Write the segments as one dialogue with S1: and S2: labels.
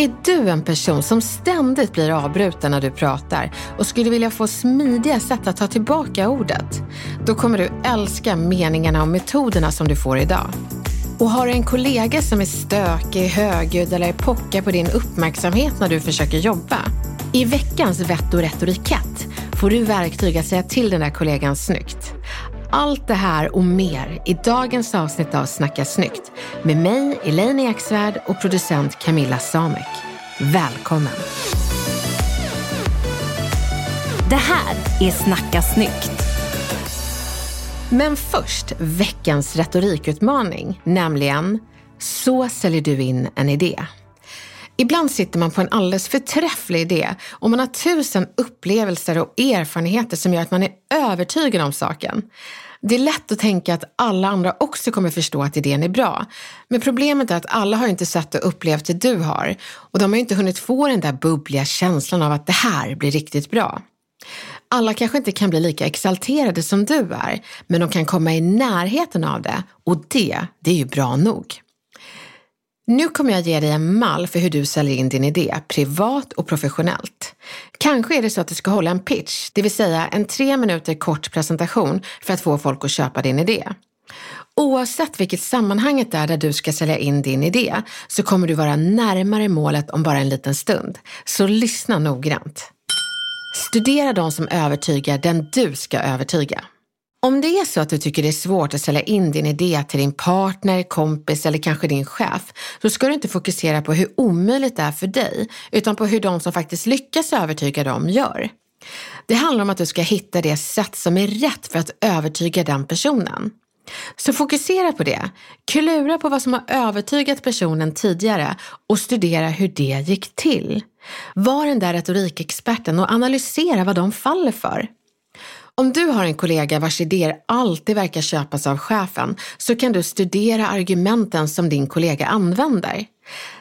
S1: Är du en person som ständigt blir avbruten när du pratar och skulle vilja få smidiga sätt att ta tillbaka ordet? Då kommer du älska meningarna och metoderna som du får idag. Och har du en kollega som är stökig, högljudd eller pockar på din uppmärksamhet när du försöker jobba? I veckans vett och retorikett får du verktyg att säga till den där kollegan snyggt. Allt det här och mer i dagens avsnitt av Snacka snyggt med mig, Elaine Eksvärd och producent Camilla Samek. Välkommen!
S2: Det här är Snacka snyggt.
S1: Men först veckans retorikutmaning, nämligen Så säljer du in en idé. Ibland sitter man på en alldeles förträfflig idé och man har tusen upplevelser och erfarenheter som gör att man är övertygad om saken. Det är lätt att tänka att alla andra också kommer förstå att idén är bra. Men problemet är att alla har inte sett och upplevt det du har och de har inte hunnit få den där bubbliga känslan av att det här blir riktigt bra. Alla kanske inte kan bli lika exalterade som du är, men de kan komma i närheten av det och det, det är ju bra nog. Nu kommer jag ge dig en mall för hur du säljer in din idé, privat och professionellt. Kanske är det så att du ska hålla en pitch, det vill säga en tre minuter kort presentation för att få folk att köpa din idé. Oavsett vilket sammanhanget är där du ska sälja in din idé så kommer du vara närmare målet om bara en liten stund. Så lyssna noggrant. Studera de som övertygar den du ska övertyga. Om det är så att du tycker det är svårt att sälja in din idé till din partner, kompis eller kanske din chef, så ska du inte fokusera på hur omöjligt det är för dig, utan på hur de som faktiskt lyckas övertyga dem gör. Det handlar om att du ska hitta det sätt som är rätt för att övertyga den personen. Så fokusera på det. Klura på vad som har övertygat personen tidigare och studera hur det gick till. Var den där retorikexperten och analysera vad de faller för. Om du har en kollega vars idéer alltid verkar köpas av chefen så kan du studera argumenten som din kollega använder.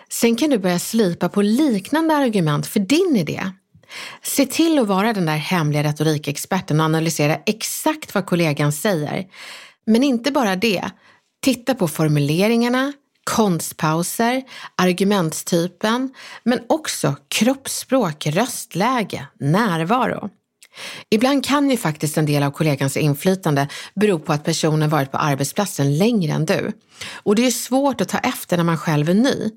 S1: Sen kan du börja slipa på liknande argument för din idé. Se till att vara den där hemliga retorikexperten och analysera exakt vad kollegan säger. Men inte bara det. Titta på formuleringarna, konstpauser, argumentstypen, men också kroppsspråk, röstläge, närvaro. Ibland kan ju faktiskt en del av kollegans inflytande bero på att personen varit på arbetsplatsen längre än du. Och det är svårt att ta efter när man själv är ny.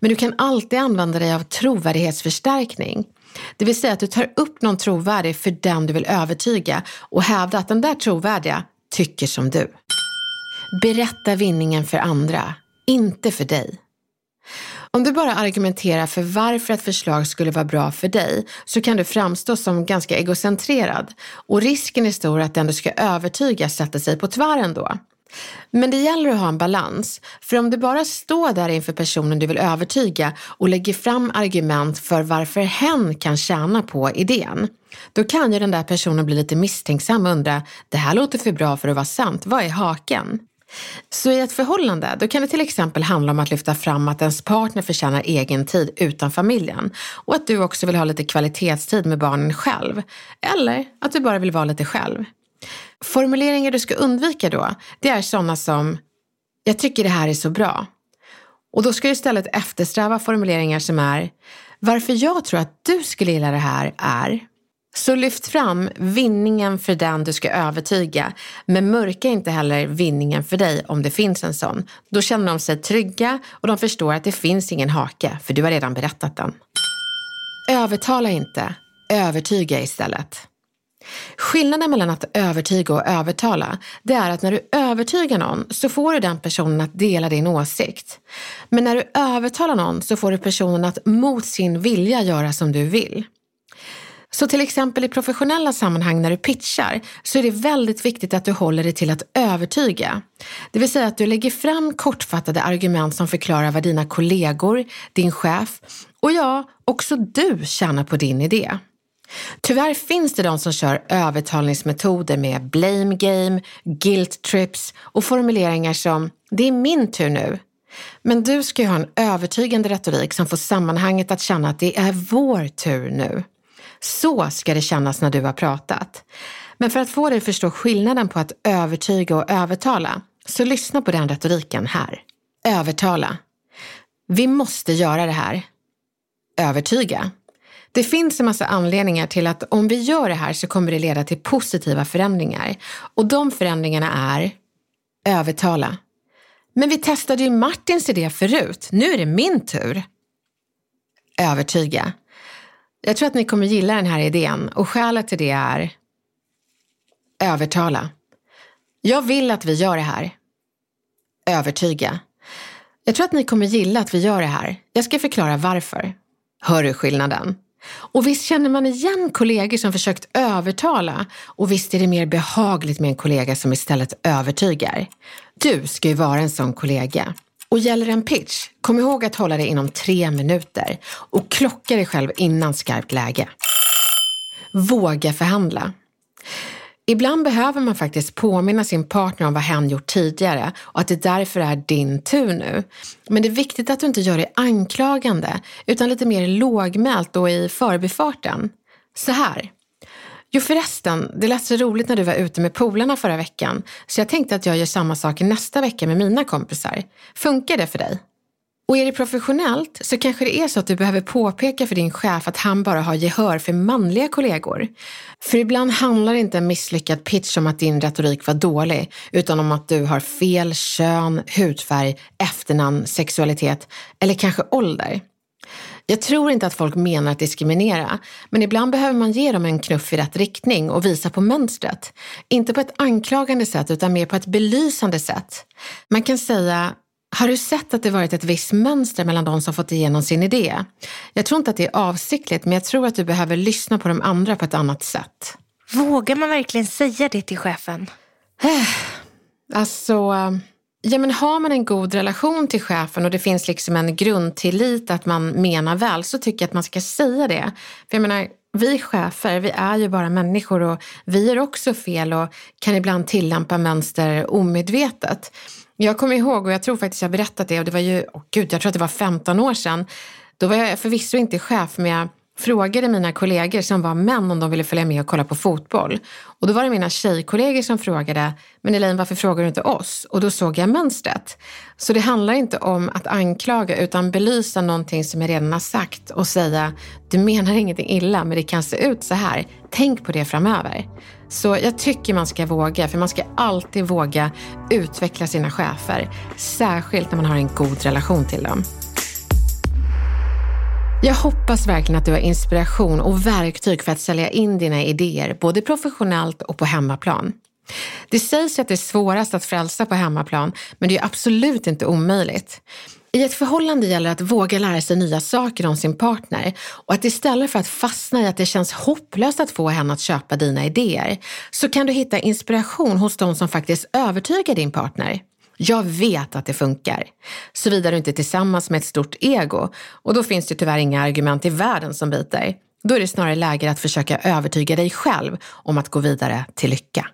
S1: Men du kan alltid använda dig av trovärdighetsförstärkning. Det vill säga att du tar upp någon trovärdig för den du vill övertyga och hävda att den där trovärdiga tycker som du. Berätta vinningen för andra, inte för dig. Om du bara argumenterar för varför ett förslag skulle vara bra för dig så kan du framstå som ganska egocentrerad och risken är stor att den du ska övertyga sätter sig på tvären då. Men det gäller att ha en balans, för om du bara står där inför personen du vill övertyga och lägger fram argument för varför hen kan tjäna på idén, då kan ju den där personen bli lite misstänksam och undra, det här låter för bra för att vara sant, vad är haken? Så i ett förhållande, då kan det till exempel handla om att lyfta fram att ens partner förtjänar egen tid utan familjen och att du också vill ha lite kvalitetstid med barnen själv. Eller att du bara vill vara lite själv. Formuleringar du ska undvika då, det är sådana som “Jag tycker det här är så bra”. Och då ska du istället eftersträva formuleringar som är “Varför jag tror att du skulle gilla det här är” Så lyft fram vinningen för den du ska övertyga, men mörka inte heller vinningen för dig om det finns en sån. Då känner de sig trygga och de förstår att det finns ingen hake, för du har redan berättat den. Övertala inte, övertyga istället. Skillnaden mellan att övertyga och övertala, det är att när du övertygar någon så får du den personen att dela din åsikt. Men när du övertalar någon så får du personen att mot sin vilja göra som du vill. Så till exempel i professionella sammanhang när du pitchar så är det väldigt viktigt att du håller dig till att övertyga. Det vill säga att du lägger fram kortfattade argument som förklarar vad dina kollegor, din chef och ja, också du tjänar på din idé. Tyvärr finns det de som kör övertalningsmetoder med blame game, guilt trips och formuleringar som “det är min tur nu”. Men du ska ju ha en övertygande retorik som får sammanhanget att känna att det är vår tur nu. Så ska det kännas när du har pratat. Men för att få dig att förstå skillnaden på att övertyga och övertala, så lyssna på den retoriken här. Övertala. Vi måste göra det här. Övertyga. Det finns en massa anledningar till att om vi gör det här så kommer det leda till positiva förändringar. Och de förändringarna är övertala. Men vi testade ju Martins idé förut. Nu är det min tur. Övertyga. Jag tror att ni kommer gilla den här idén och skälet till det är övertala. Jag vill att vi gör det här. Övertyga. Jag tror att ni kommer gilla att vi gör det här. Jag ska förklara varför. Hör du skillnaden? Och visst känner man igen kollegor som försökt övertala och visst är det mer behagligt med en kollega som istället övertygar. Du ska ju vara en sån kollega. Och gäller en pitch, kom ihåg att hålla dig inom tre minuter och klocka dig själv innan skarpt läge. Våga förhandla. Ibland behöver man faktiskt påminna sin partner om vad hen gjort tidigare och att det därför är din tur nu. Men det är viktigt att du inte gör det anklagande utan lite mer lågmält och i förbifarten. Så här. Jo förresten, det lät så roligt när du var ute med polarna förra veckan så jag tänkte att jag gör samma sak nästa vecka med mina kompisar. Funkar det för dig? Och är det professionellt så kanske det är så att du behöver påpeka för din chef att han bara har gehör för manliga kollegor. För ibland handlar inte en misslyckad pitch om att din retorik var dålig, utan om att du har fel kön, hudfärg, efternamn, sexualitet eller kanske ålder. Jag tror inte att folk menar att diskriminera, men ibland behöver man ge dem en knuff i rätt riktning och visa på mönstret. Inte på ett anklagande sätt utan mer på ett belysande sätt. Man kan säga har du sett att det varit ett visst mönster mellan de som fått igenom sin idé? Jag tror inte att det är avsiktligt, men jag tror att du behöver lyssna på de andra på ett annat sätt.
S2: Vågar man verkligen säga det till chefen?
S1: Alltså, ja men har man en god relation till chefen och det finns liksom en grundtillit att man menar väl så tycker jag att man ska säga det. För jag menar, vi chefer, vi är ju bara människor och vi gör också fel och kan ibland tillämpa mönster omedvetet. Jag kommer ihåg, och jag tror faktiskt jag berättat det, och det var ju, oh gud, jag tror att det var 15 år sedan. Då var jag förvisso inte chef, men jag frågade mina kollegor som var män om de ville följa med och kolla på fotboll. Och då var det mina tjejkollegor som frågade, men Elaine varför frågar du inte oss? Och då såg jag mönstret. Så det handlar inte om att anklaga utan belysa någonting som jag redan har sagt och säga, du menar ingenting illa men det kan se ut så här. Tänk på det framöver. Så jag tycker man ska våga, för man ska alltid våga utveckla sina chefer. Särskilt när man har en god relation till dem. Jag hoppas verkligen att du har inspiration och verktyg för att sälja in dina idéer, både professionellt och på hemmaplan. Det sägs att det är svårast att frälsa på hemmaplan, men det är absolut inte omöjligt. I ett förhållande gäller det att våga lära sig nya saker om sin partner och att istället för att fastna i att det känns hopplöst att få henne att köpa dina idéer så kan du hitta inspiration hos de som faktiskt övertygar din partner. Jag vet att det funkar. Såvida du inte är tillsammans med ett stort ego och då finns det tyvärr inga argument i världen som biter. Då är det snarare läge att försöka övertyga dig själv om att gå vidare till lycka.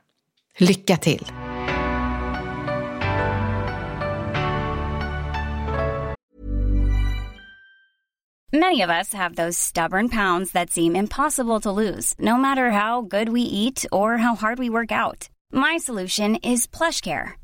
S1: Lycka till!
S3: Many of us have those stubborn pounds that seem impossible to lose, no matter how good we eat or how hard we work out. My solution is PlushCare.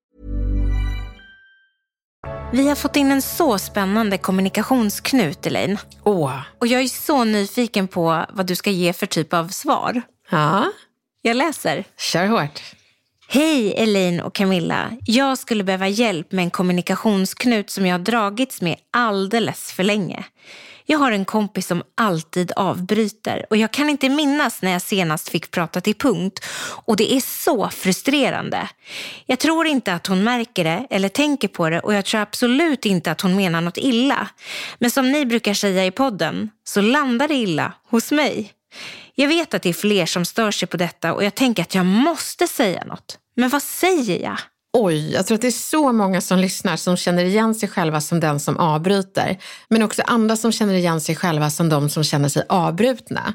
S4: Vi har fått in en så spännande kommunikationsknut, Elaine.
S1: Åh.
S4: Och jag är så nyfiken på vad du ska ge för typ av svar.
S1: Ja,
S4: Jag läser.
S1: kör hårt.
S4: Hej Elaine och Camilla. Jag skulle behöva hjälp med en kommunikationsknut som jag har dragits med alldeles för länge. Jag har en kompis som alltid avbryter och jag kan inte minnas när jag senast fick prata till punkt och det är så frustrerande. Jag tror inte att hon märker det eller tänker på det och jag tror absolut inte att hon menar något illa. Men som ni brukar säga i podden så landar det illa hos mig. Jag vet att det är fler som stör sig på detta och jag tänker att jag måste säga något. Men vad säger jag?
S1: Oj, jag tror att det är så många som lyssnar som känner igen sig själva som den som avbryter. Men också andra som känner igen sig själva som de som känner sig avbrutna.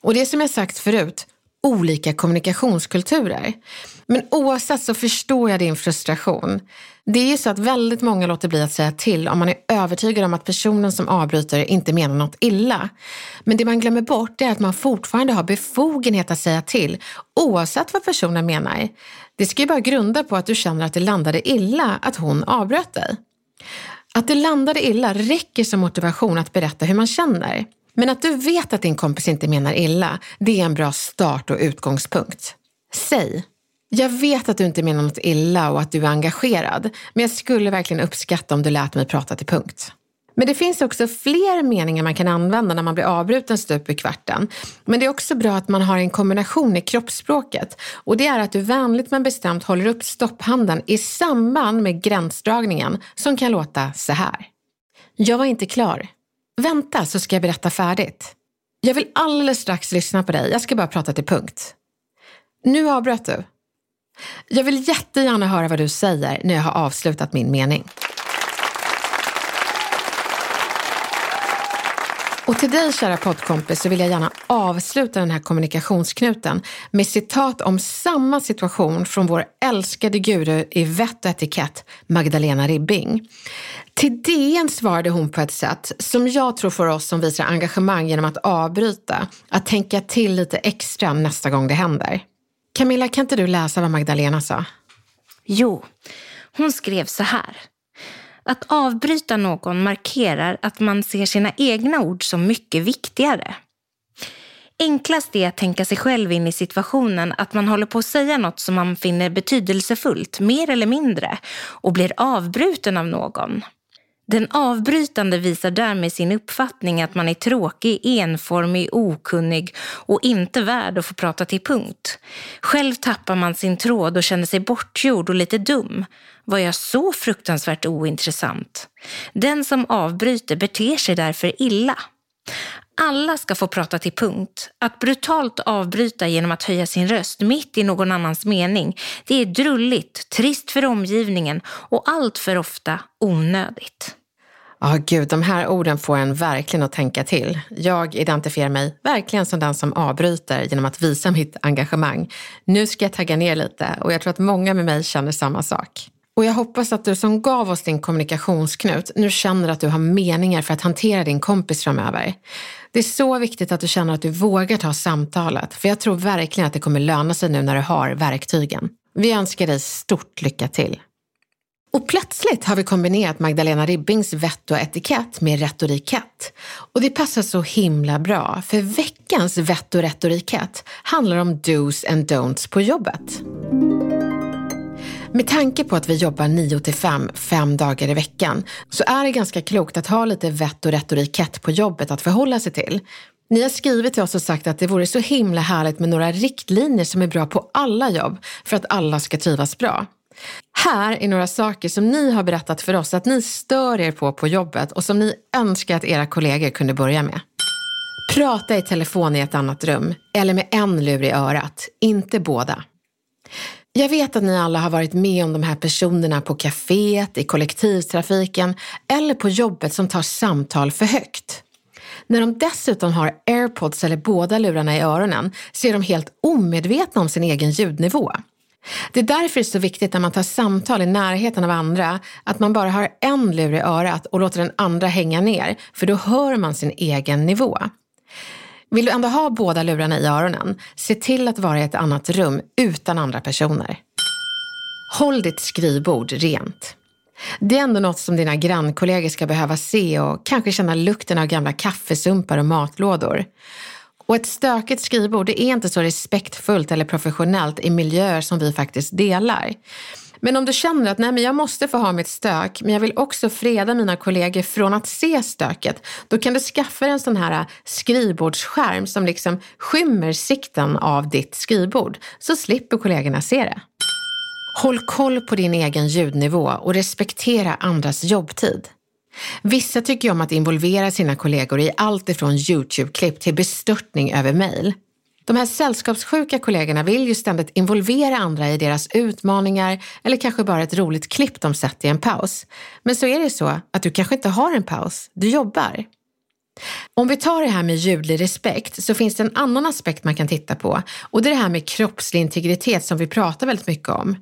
S1: Och det som jag sagt förut, olika kommunikationskulturer. Men oavsett så förstår jag din frustration. Det är ju så att väldigt många låter bli att säga till om man är övertygad om att personen som avbryter inte menar något illa. Men det man glömmer bort är att man fortfarande har befogenhet att säga till oavsett vad personen menar. Det ska ju bara grunda på att du känner att det landade illa att hon avbröt dig. Att det landade illa räcker som motivation att berätta hur man känner. Men att du vet att din kompis inte menar illa, det är en bra start och utgångspunkt. Säg, jag vet att du inte menar något illa och att du är engagerad, men jag skulle verkligen uppskatta om du lät mig prata till punkt. Men det finns också fler meningar man kan använda när man blir avbruten stup i kvarten. Men det är också bra att man har en kombination i kroppsspråket och det är att du vänligt men bestämt håller upp stopphanden i samband med gränsdragningen som kan låta så här. Jag var inte klar. Vänta så ska jag berätta färdigt. Jag vill alldeles strax lyssna på dig, jag ska bara prata till punkt. Nu avbröt du. Jag vill jättegärna höra vad du säger när jag har avslutat min mening. Och till dig kära poddkompis så vill jag gärna avsluta den här kommunikationsknuten med citat om samma situation från vår älskade guru i vett och etikett, Magdalena Ribbing. Till DN svarade hon på ett sätt som jag tror får oss som visar engagemang genom att avbryta, att tänka till lite extra nästa gång det händer. Camilla, kan inte du läsa vad Magdalena sa?
S4: Jo, hon skrev så här. Att avbryta någon markerar att man ser sina egna ord som mycket viktigare. Enklast är att tänka sig själv in i situationen att man håller på att säga något som man finner betydelsefullt, mer eller mindre, och blir avbruten av någon. Den avbrytande visar därmed sin uppfattning att man är tråkig, enformig, okunnig och inte värd att få prata till punkt. Själv tappar man sin tråd och känner sig bortgjord och lite dum. Var jag så fruktansvärt ointressant? Den som avbryter beter sig därför illa. Alla ska få prata till punkt. Att brutalt avbryta genom att höja sin röst mitt i någon annans mening, det är drulligt, trist för omgivningen och allt för ofta onödigt.
S1: Ja, oh, gud, de här orden får en verkligen att tänka till. Jag identifierar mig verkligen som den som avbryter genom att visa mitt engagemang. Nu ska jag tagga ner lite och jag tror att många med mig känner samma sak. Och jag hoppas att du som gav oss din kommunikationsknut nu känner att du har meningar för att hantera din kompis framöver. Det är så viktigt att du känner att du vågar ta samtalet, för jag tror verkligen att det kommer löna sig nu när du har verktygen. Vi önskar dig stort lycka till. Och plötsligt har vi kombinerat Magdalena Ribbings vett och etikett med retorikett. Och det passar så himla bra, för veckans vett och retorikett handlar om dos and don'ts på jobbet. Med tanke på att vi jobbar 9 till 5, fem dagar i veckan, så är det ganska klokt att ha lite vett och retorikett på jobbet att förhålla sig till. Ni har skrivit till oss och sagt att det vore så himla härligt med några riktlinjer som är bra på alla jobb för att alla ska trivas bra. Här är några saker som ni har berättat för oss att ni stör er på på jobbet och som ni önskar att era kollegor kunde börja med. Prata i telefon i ett annat rum eller med en lur i örat, inte båda. Jag vet att ni alla har varit med om de här personerna på kaféet, i kollektivtrafiken eller på jobbet som tar samtal för högt. När de dessutom har airpods eller båda lurarna i öronen så är de helt omedvetna om sin egen ljudnivå. Det är därför det är så viktigt när man tar samtal i närheten av andra att man bara har en lur i örat och låter den andra hänga ner, för då hör man sin egen nivå. Vill du ändå ha båda lurarna i öronen, se till att vara i ett annat rum utan andra personer. Håll ditt skrivbord rent. Det är ändå något som dina grannkollegor ska behöva se och kanske känna lukten av gamla kaffesumpar och matlådor. Och ett stökigt skrivbord det är inte så respektfullt eller professionellt i miljöer som vi faktiskt delar. Men om du känner att nej, men jag måste få ha mitt stök, men jag vill också freda mina kollegor från att se stöket, då kan du skaffa en sån här äh, skrivbordsskärm som liksom skymmer sikten av ditt skrivbord, så slipper kollegorna se det. Håll koll på din egen ljudnivå och respektera andras jobbtid. Vissa tycker om att involvera sina kollegor i allt ifrån YouTube-klipp till bestörtning över mejl. De här sällskapssjuka kollegorna vill ju ständigt involvera andra i deras utmaningar eller kanske bara ett roligt klipp de sett i en paus. Men så är det så att du kanske inte har en paus, du jobbar. Om vi tar det här med ljudlig respekt så finns det en annan aspekt man kan titta på och det är det här med kroppslig integritet som vi pratar väldigt mycket om.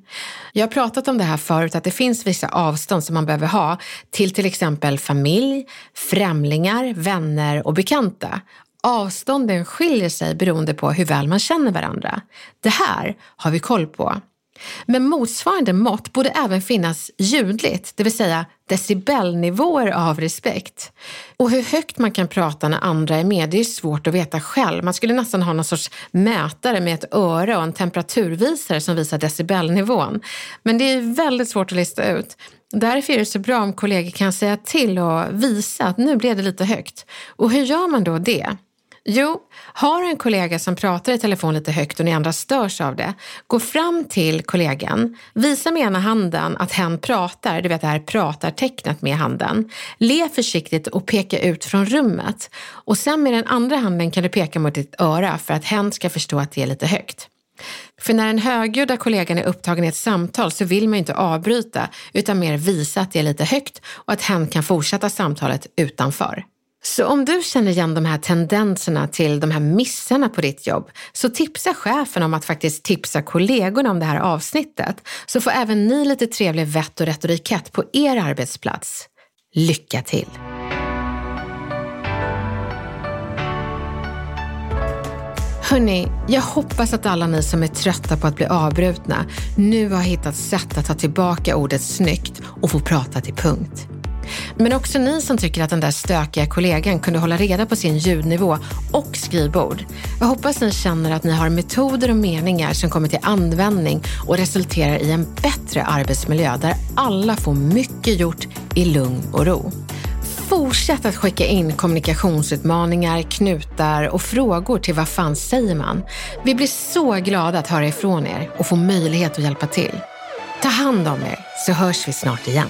S1: Jag har pratat om det här förut att det finns vissa avstånd som man behöver ha till till exempel familj, främlingar, vänner och bekanta. Avstånden skiljer sig beroende på hur väl man känner varandra. Det här har vi koll på. Men motsvarande mått borde även finnas ljudligt, det vill säga decibelnivåer av respekt. Och hur högt man kan prata när andra är med, det är svårt att veta själv. Man skulle nästan ha någon sorts mätare med ett öre och en temperaturvisare som visar decibelnivån. Men det är väldigt svårt att lista ut. Därför är det så bra om kollegor kan säga till och visa att nu blev det lite högt. Och hur gör man då det? Jo, har du en kollega som pratar i telefon lite högt och ni andra störs av det, gå fram till kollegan, visa med ena handen att hen pratar, du vet det här pratartecknet med handen. Le försiktigt och peka ut från rummet. Och sen med den andra handen kan du peka mot ditt öra för att hen ska förstå att det är lite högt. För när den högljudda kollegan är upptagen i ett samtal så vill man ju inte avbryta utan mer visa att det är lite högt och att hen kan fortsätta samtalet utanför. Så om du känner igen de här tendenserna till de här missarna på ditt jobb, så tipsa chefen om att faktiskt tipsa kollegorna om det här avsnittet, så får även ni lite trevlig vett och retorikett på er arbetsplats. Lycka till! Hörni, jag hoppas att alla ni som är trötta på att bli avbrutna nu har hittat sätt att ta tillbaka ordet snyggt och få prata till punkt. Men också ni som tycker att den där stökiga kollegan kunde hålla reda på sin ljudnivå och skrivbord. Jag hoppas ni känner att ni har metoder och meningar som kommer till användning och resulterar i en bättre arbetsmiljö där alla får mycket gjort i lugn och ro. Fortsätt att skicka in kommunikationsutmaningar, knutar och frågor till Vad fan säger man? Vi blir så glada att höra ifrån er och få möjlighet att hjälpa till. Ta hand om er så hörs vi snart igen.